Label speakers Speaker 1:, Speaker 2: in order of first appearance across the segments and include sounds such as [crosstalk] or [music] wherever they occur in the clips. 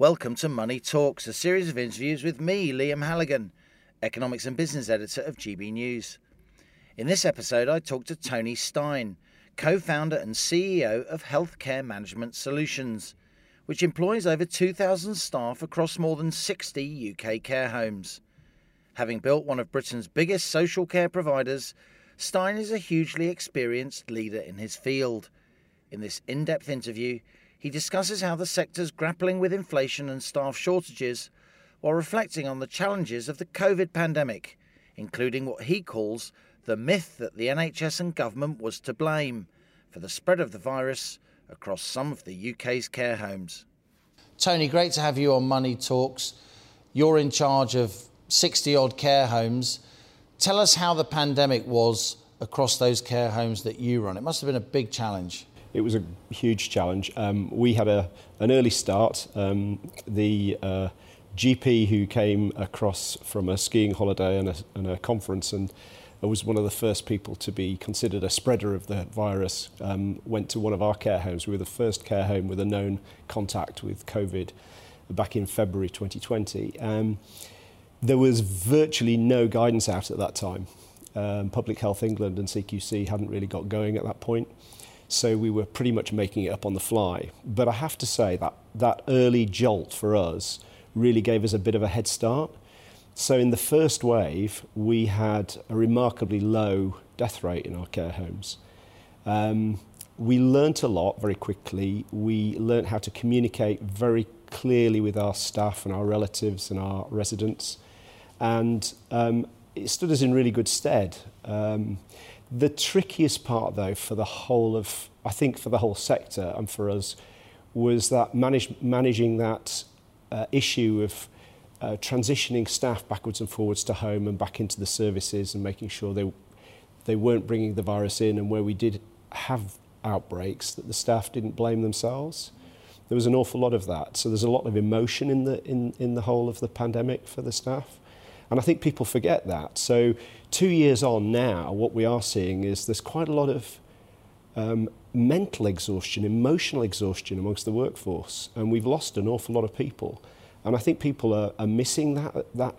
Speaker 1: Welcome to Money Talks, a series of interviews with me, Liam Halligan, economics and business editor of GB News. In this episode, I talked to Tony Stein, co founder and CEO of Healthcare Management Solutions, which employs over 2,000 staff across more than 60 UK care homes. Having built one of Britain's biggest social care providers, Stein is a hugely experienced leader in his field. In this in depth interview, he discusses how the sector's grappling with inflation and staff shortages while reflecting on the challenges of the COVID pandemic, including what he calls the myth that the NHS and government was to blame for the spread of the virus across some of the UK's care homes. Tony, great to have you on Money Talks. You're in charge of 60 odd care homes. Tell us how the pandemic was across those care homes that you run. It must have been a big challenge
Speaker 2: it was a huge challenge. Um, we had a, an early start. Um, the uh, GP who came across from a skiing holiday and a, and a conference and was one of the first people to be considered a spreader of the virus, um, went to one of our care homes. We were the first care home with a known contact with COVID back in February 2020. Um, there was virtually no guidance out at that time. Um, Public Health England and CQC hadn't really got going at that point. So we were pretty much making it up on the fly. But I have to say that that early jolt for us really gave us a bit of a head start. So in the first wave, we had a remarkably low death rate in our care homes. Um, we learnt a lot very quickly. We learnt how to communicate very clearly with our staff and our relatives and our residents. And um, it stood us in really good stead. Um, the trickiest part, though, for the whole of, I think for the whole sector and for us, was that manage, managing that uh, issue of uh, transitioning staff backwards and forwards to home and back into the services and making sure they, they weren't bringing the virus in and where we did have outbreaks that the staff didn't blame themselves. There was an awful lot of that. So there's a lot of emotion in the, in, in the whole of the pandemic for the staff. And I think people forget that. So two years on now, what we are seeing is there's quite a lot of um, mental exhaustion, emotional exhaustion amongst the workforce, and we've lost an awful lot of people. And I think people are, are missing that, that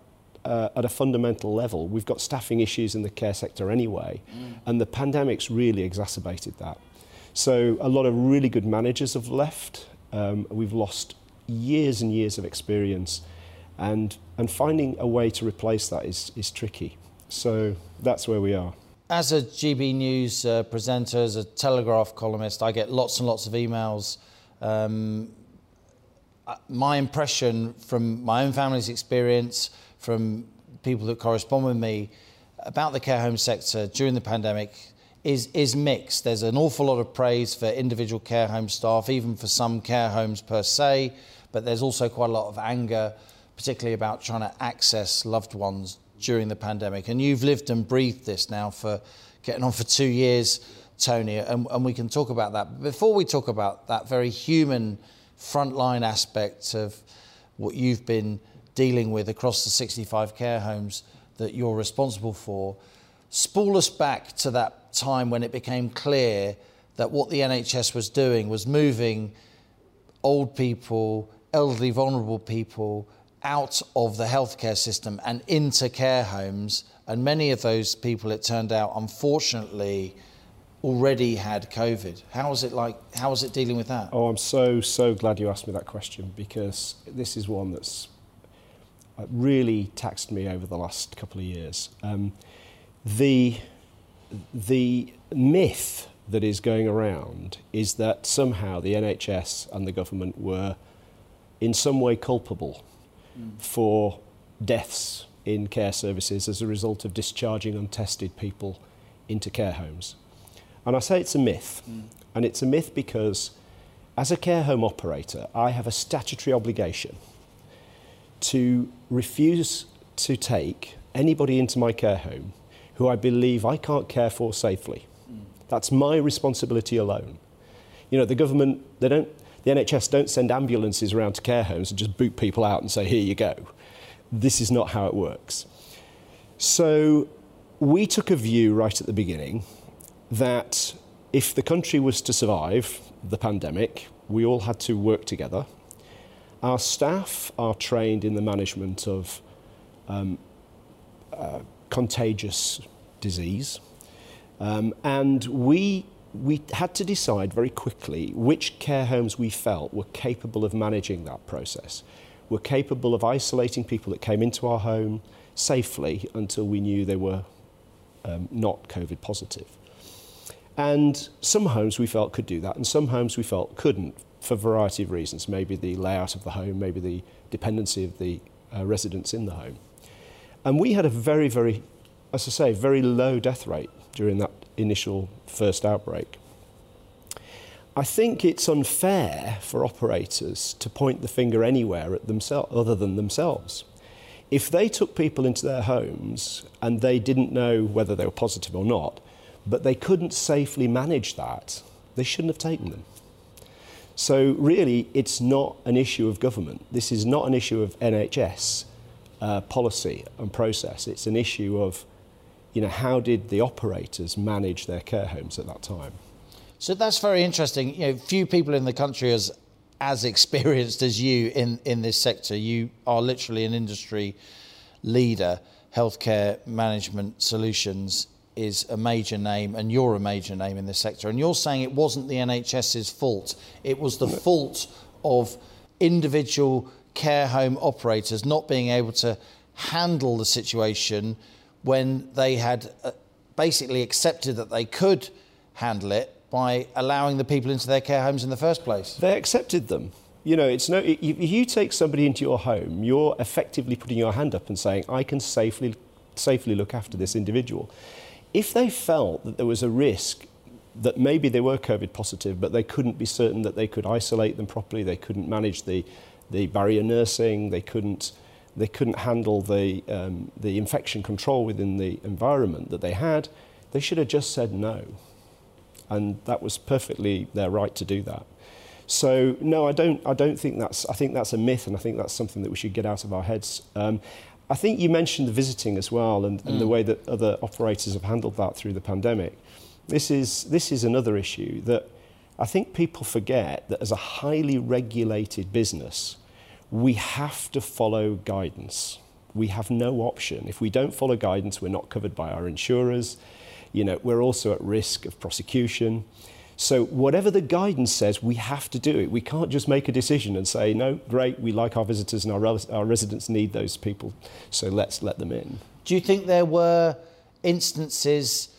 Speaker 2: uh, at a fundamental level. We've got staffing issues in the care sector anyway, mm. and the pandemic's really exacerbated that. So a lot of really good managers have left. Um, we've lost years and years of experience, and, and finding a way to replace that is, is tricky. So that's where we are.
Speaker 1: As a GB News uh, presenter, as a Telegraph columnist, I get lots and lots of emails. Um, my impression from my own family's experience, from people that correspond with me about the care home sector during the pandemic is, is mixed. There's an awful lot of praise for individual care home staff, even for some care homes per se, but there's also quite a lot of anger, particularly about trying to access loved ones during the pandemic. And you've lived and breathed this now for getting on for two years, Tony, and, and we can talk about that. But before we talk about that very human frontline aspect of what you've been dealing with across the 65 care homes that you're responsible for, spool us back to that time when it became clear that what the NHS was doing was moving old people, elderly, vulnerable people out of the healthcare system and into care homes. And many of those people, it turned out, unfortunately, already had COVID. How was it like? How was it dealing with that?
Speaker 2: Oh, I'm so so glad you asked me that question because this is one that's really taxed me over the last couple of years. Um, the the myth that is going around is that somehow the NHS and the government were in some way culpable for deaths in care services as a result of discharging untested people into care homes. And I say it's a myth. Mm. And it's a myth because as a care home operator, I have a statutory obligation to refuse to take anybody into my care home who I believe I can't care for safely. Mm. That's my responsibility alone. You know, the government, they don't the NHS don't send ambulances around to care homes and just boot people out and say, here you go. This is not how it works. So we took a view right at the beginning that if the country was to survive the pandemic, we all had to work together our staff are trained in the management of um, uh, contagious disease, um, and we we had to decide very quickly which care homes we felt were capable of managing that process, were capable of isolating people that came into our home safely until we knew they were um, not COVID positive. And some homes we felt could do that, and some homes we felt couldn't for a variety of reasons. Maybe the layout of the home, maybe the dependency of the uh, residents in the home. And we had a very, very, as I say, very low death rate during that initial first outbreak. I think it's unfair for operators to point the finger anywhere at themselves other than themselves. If they took people into their homes and they didn't know whether they were positive or not, but they couldn't safely manage that, they shouldn't have taken them. So, really, it's not an issue of government. This is not an issue of NHS uh, policy and process. It's an issue of, you know, how did the operators manage their care homes at that time?
Speaker 1: So that's very interesting. You know, few people in the country as as [laughs] experienced as you in in this sector. You are literally an industry leader. Healthcare management solutions is a major name, and you're a major name in this sector. And you're saying it wasn't the NHS's fault; it was the fault of individual care home operators not being able to handle the situation when they had uh, basically accepted that they could handle it by allowing the people into their care homes in the first place.
Speaker 2: They accepted them. You know, it's no. If you take somebody into your home, you're effectively putting your hand up and saying, "I can safely, safely look after this individual." if they felt that there was a risk that maybe they were COVID positive, but they couldn't be certain that they could isolate them properly, they couldn't manage the, the barrier nursing, they couldn't, they couldn't handle the, um, the infection control within the environment that they had, they should have just said no. And that was perfectly their right to do that. So no, I don't. I don't think that's. I think that's a myth, and I think that's something that we should get out of our heads. Um, I think you mentioned the visiting as well and, and mm. the way that other operators have handled that through the pandemic. This is, this is another issue that I think people forget that as a highly regulated business, we have to follow guidance. We have no option. If we don't follow guidance, we're not covered by our insurers. You know, we're also at risk of prosecution. So whatever the guidance says, we have to do it. We can't just make a decision and say, no, great, we like our visitors and our, our residents need those people, so let's let them in.
Speaker 1: Do you think there were instances,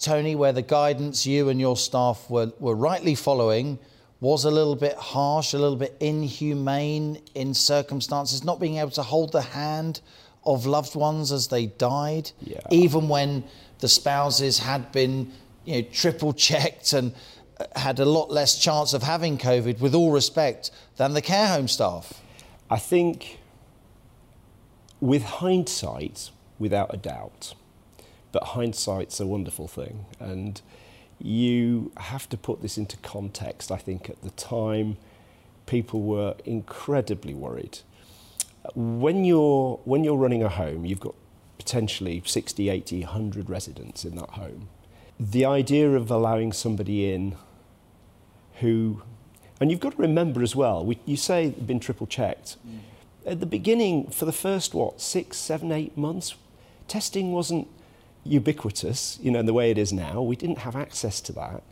Speaker 1: Tony, where the guidance you and your staff were, were rightly following was a little bit harsh, a little bit inhumane in circumstances, not being able to hold the hand of loved ones as they died,
Speaker 2: yeah.
Speaker 1: even when the spouses had been you know, triple checked and uh, had a lot less chance of having COVID, with all respect, than the care home staff?
Speaker 2: I think, with hindsight, without a doubt, but hindsight's a wonderful thing. And you have to put this into context. I think at the time, people were incredibly worried. When you're, when you're running a home, you've got potentially 60, 80, 100 residents in that home. The idea of allowing somebody in who, and you've got to remember as well, we, you say been triple checked. Mm. At the beginning, for the first, what, six, seven, eight months, testing wasn't ubiquitous, you know, in the way it is now. We didn't have access to that.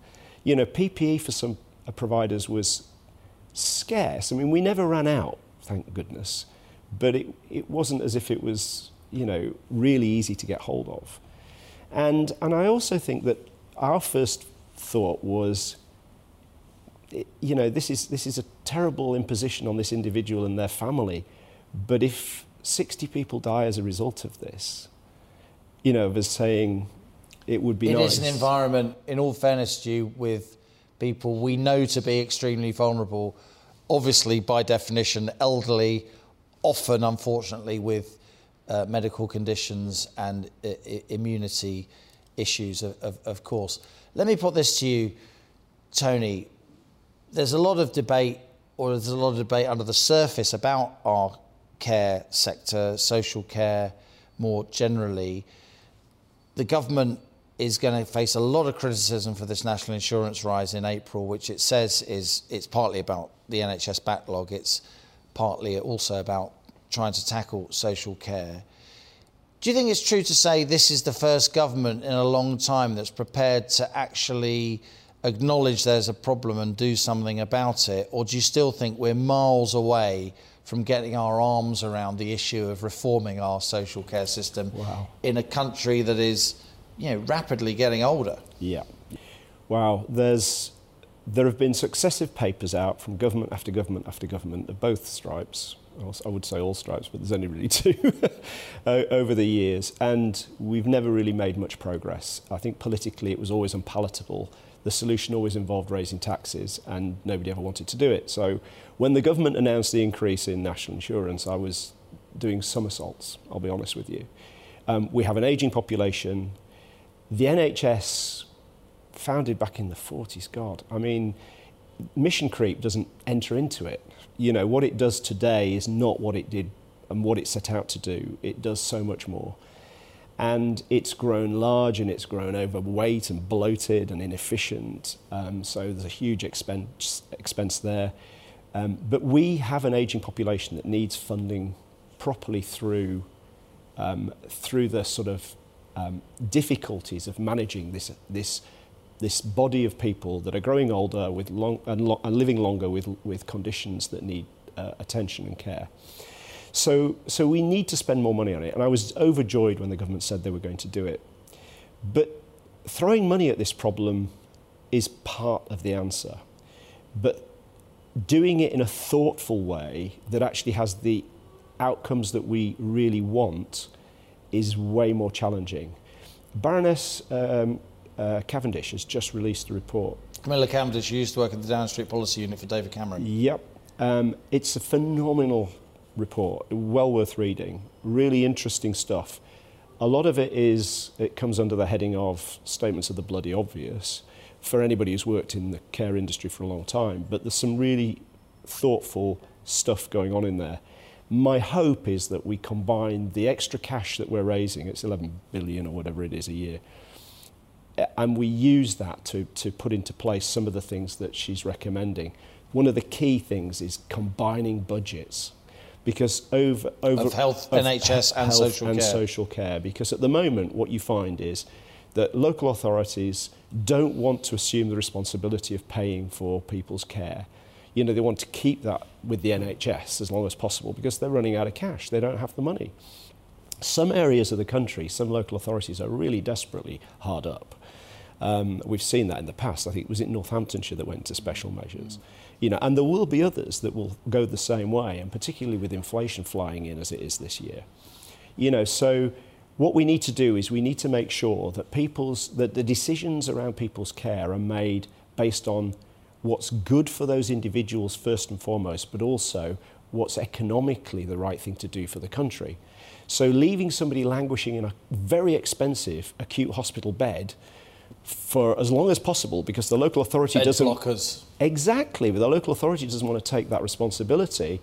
Speaker 2: You know, PPE for some uh, providers was scarce. I mean, we never ran out, thank goodness, but it, it wasn't as if it was, you know, really easy to get hold of. And, and I also think that our first thought was you know, this is, this is a terrible imposition on this individual and their family. But if 60 people die as a result of this, you know, of us saying it would be
Speaker 1: it
Speaker 2: nice.
Speaker 1: It is an environment, in all fairness to you, with people we know to be extremely vulnerable, obviously, by definition, elderly, often, unfortunately, with uh, medical conditions and uh, immunity issues, of, of, of course. Let me put this to you, Tony there's a lot of debate, or there's a lot of debate under the surface about our care sector, social care more generally. The government is going to face a lot of criticism for this national insurance rise in April, which it says is it's partly about the NHS backlog. It's partly also about trying to tackle social care. Do you think it's true to say this is the first government in a long time that's prepared to actually acknowledge there's a problem and do something about it? Or do you still think we're miles away from getting our arms around the issue of reforming our social care system
Speaker 2: wow.
Speaker 1: in a country that is you know, rapidly getting older?
Speaker 2: Yeah. Wow. There's, there have been successive papers out from government after government after government of both stripes. I would say all stripes, but there's only really [laughs] two uh, over the years. And we've never really made much progress. I think politically it was always unpalatable the solution always involved raising taxes, and nobody ever wanted to do it. So when the government announced the increase in national insurance, I was doing somersaults, I'll be honest with you. Um, we have an ageing population. The NHS, founded back in the 40s, God, I mean, mission creep doesn't enter into it. You know, what it does today is not what it did and what it set out to do. It does so much more and it's grown large and it's grown overweight and bloated and inefficient. Um, so there's a huge expense, expense there. Um, but we have an aging population that needs funding properly through, um, through the sort of um, difficulties of managing this, this, this body of people that are growing older with long, and, lo- and living longer with, with conditions that need uh, attention and care. So, so we need to spend more money on it. And I was overjoyed when the government said they were going to do it. But throwing money at this problem is part of the answer. But doing it in a thoughtful way that actually has the outcomes that we really want is way more challenging. Baroness um, uh, Cavendish has just released a report.
Speaker 1: Camilla Cavendish used to work at the Downing Street Policy Unit for David Cameron.
Speaker 2: Yep. Um, it's a phenomenal report, well worth reading. Really interesting stuff. A lot of it is, it comes under the heading of statements of the bloody obvious for anybody who's worked in the care industry for a long time, but there's some really thoughtful stuff going on in there. My hope is that we combine the extra cash that we're raising, it's 11 billion or whatever it is a year, and we use that to, to put into place some of the things that she's recommending. One of the key things is combining budgets because over over
Speaker 1: of health, of NHS, and
Speaker 2: health
Speaker 1: social
Speaker 2: and
Speaker 1: care.
Speaker 2: social care. Because at the moment, what you find is that local authorities don't want to assume the responsibility of paying for people's care. You know, they want to keep that with the NHS as long as possible because they're running out of cash. They don't have the money. Some areas of the country, some local authorities are really desperately hard up. Um, we've seen that in the past. I think it was in Northamptonshire that went to special measures. You know, and there will be others that will go the same way, and particularly with inflation flying in as it is this year. You know, so what we need to do is we need to make sure that people's that the decisions around people's care are made based on what's good for those individuals first and foremost, but also what's economically the right thing to do for the country. So leaving somebody languishing in a very expensive acute hospital bed for as long as possible because the local authority
Speaker 1: Bed
Speaker 2: doesn't
Speaker 1: blockers.
Speaker 2: exactly but the local authority doesn't want to take that responsibility.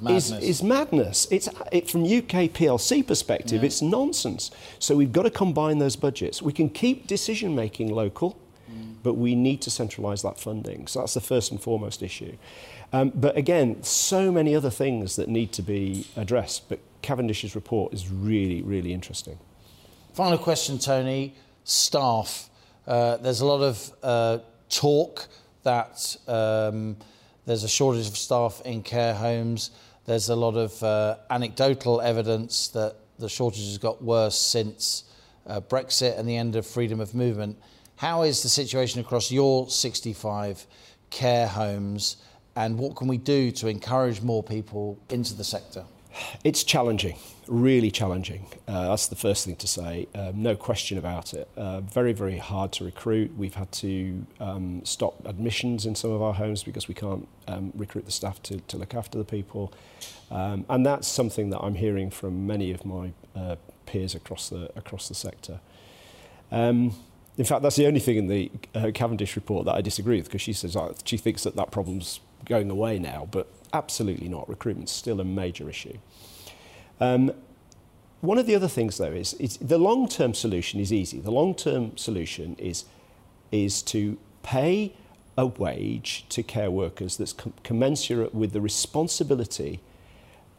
Speaker 1: Madness.
Speaker 2: Is, is madness. It's it, from UK PLC perspective yeah. it's nonsense. So we've got to combine those budgets. We can keep decision making local mm. but we need to centralise that funding. So that's the first and foremost issue. Um, but again so many other things that need to be addressed but Cavendish's report is really really interesting.
Speaker 1: Final question Tony. Staff uh, there's a lot of uh, talk that um, there's a shortage of staff in care homes. There's a lot of uh, anecdotal evidence that the shortage has got worse since uh, Brexit and the end of freedom of movement. How is the situation across your 65 care homes, and what can we do to encourage more people into the sector?
Speaker 2: It's challenging, really challenging. Uh, that's the first thing to say. Um, no question about it. Uh, very, very hard to recruit. We've had to um, stop admissions in some of our homes because we can't um, recruit the staff to, to look after the people. Um, and that's something that I'm hearing from many of my uh, peers across the, across the sector. Um, in fact, that's the only thing in the uh, Cavendish report that I disagree with because she says uh, she thinks that that problem's going away now, but absolutely not. Recruitment's still a major issue. Um, one of the other things, though, is, is the long-term solution is easy. The long-term solution is, is to pay a wage to care workers that's com- commensurate with the responsibility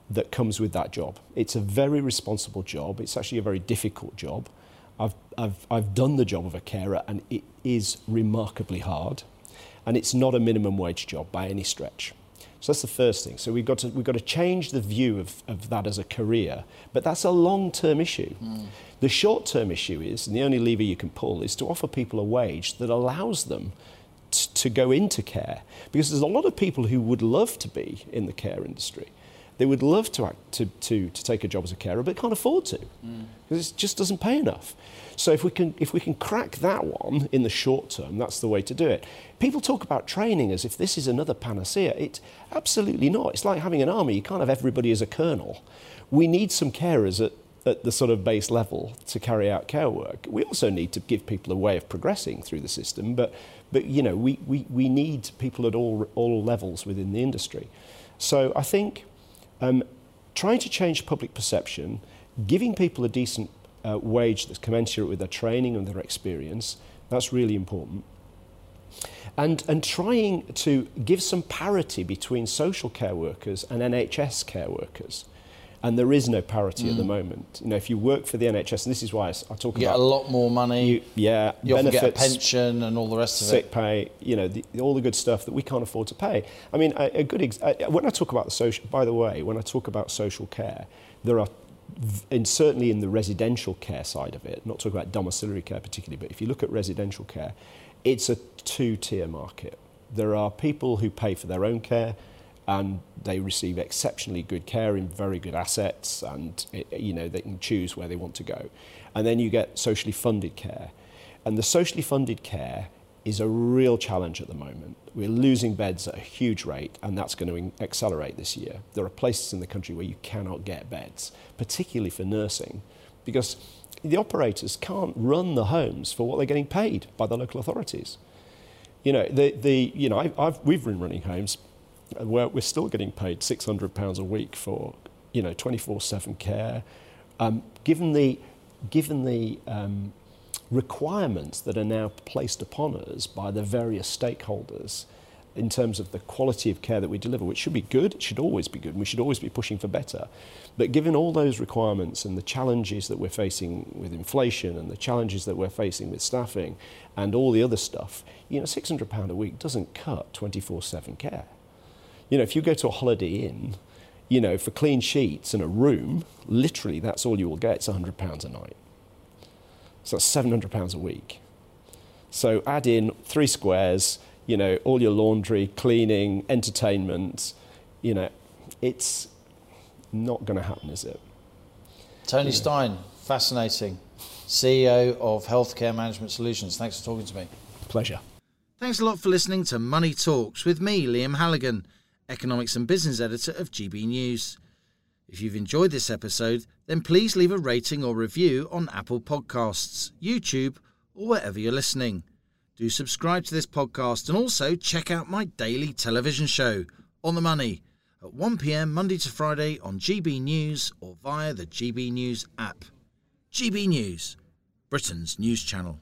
Speaker 2: that comes with that job. It's a very responsible job. It's actually a very difficult job. I've, I've, I've done the job of a carer and it is remarkably hard. And it's not a minimum wage job by any stretch. So that's the first thing. So we've got to, we've got to change the view of, of that as a career. But that's a long term issue. Mm. The short term issue is, and the only lever you can pull, is to offer people a wage that allows them t- to go into care. Because there's a lot of people who would love to be in the care industry. They would love to, act, to, to, to take a job as a carer, but can't afford to mm. because it just doesn't pay enough. So if we, can, if we can crack that one in the short term, that's the way to do it. People talk about training as if this is another panacea. It's absolutely not. It's like having an army. You can't have everybody as a colonel. We need some carers at, at the sort of base level to carry out care work. We also need to give people a way of progressing through the system, but, but you know, we, we, we need people at all, all levels within the industry. So I think um, trying to change public perception, giving people a decent uh, wage that's commensurate with their training and their experience, that's really important. And, and trying to give some parity between social care workers and NHS care workers and there is no parity mm. at the mm. moment. You know, if you work for the NHS, and this is why I, I talk
Speaker 1: you
Speaker 2: about
Speaker 1: get a lot more money.
Speaker 2: You, yeah,
Speaker 1: you benefits, often get a pension and all the rest of
Speaker 2: sick it. Sick pay, you know, the, all the good stuff that we can't afford to pay. I mean, a, a good ex- when I talk about the social. By the way, when I talk about social care, there are and certainly in the residential care side of it, not talking about domiciliary care particularly, but if you look at residential care, it's a two-tier market. There are people who pay for their own care, and they receive exceptionally good care in very good assets and you know they can choose where they want to go. And then you get socially funded care. And the socially funded care is a real challenge at the moment. We're losing beds at a huge rate and that's going to accelerate this year. There are places in the country where you cannot get beds particularly for nursing because the operators can't run the homes for what they're getting paid by the local authorities. You know the, the you know I've, I've, we've been running homes where we're still getting paid £600 a week for, you know, 24-7 care. Um, given the, given the um, requirements that are now placed upon us by the various stakeholders in terms of the quality of care that we deliver, which should be good, it should always be good, and we should always be pushing for better. But given all those requirements and the challenges that we're facing with inflation and the challenges that we're facing with staffing and all the other stuff, you know, £600 a week doesn't cut 24 7 care. You know, if you go to a Holiday Inn, you know, for clean sheets and a room, literally that's all you will get. It's £100 a night. So that's £700 a week. So add in three squares, you know, all your laundry, cleaning, entertainment, you know, it's not going to happen, is it?
Speaker 1: Tony yeah. Stein, fascinating. CEO of Healthcare Management Solutions. Thanks for talking to me.
Speaker 2: Pleasure.
Speaker 1: Thanks a lot for listening to Money Talks with me, Liam Halligan economics and business editor of GB News. If you've enjoyed this episode, then please leave a rating or review on Apple Podcasts, YouTube, or wherever you're listening. Do subscribe to this podcast and also check out my daily television show, On the Money, at 1pm Monday to Friday on GB News or via the GB News app. GB News, Britain's news channel.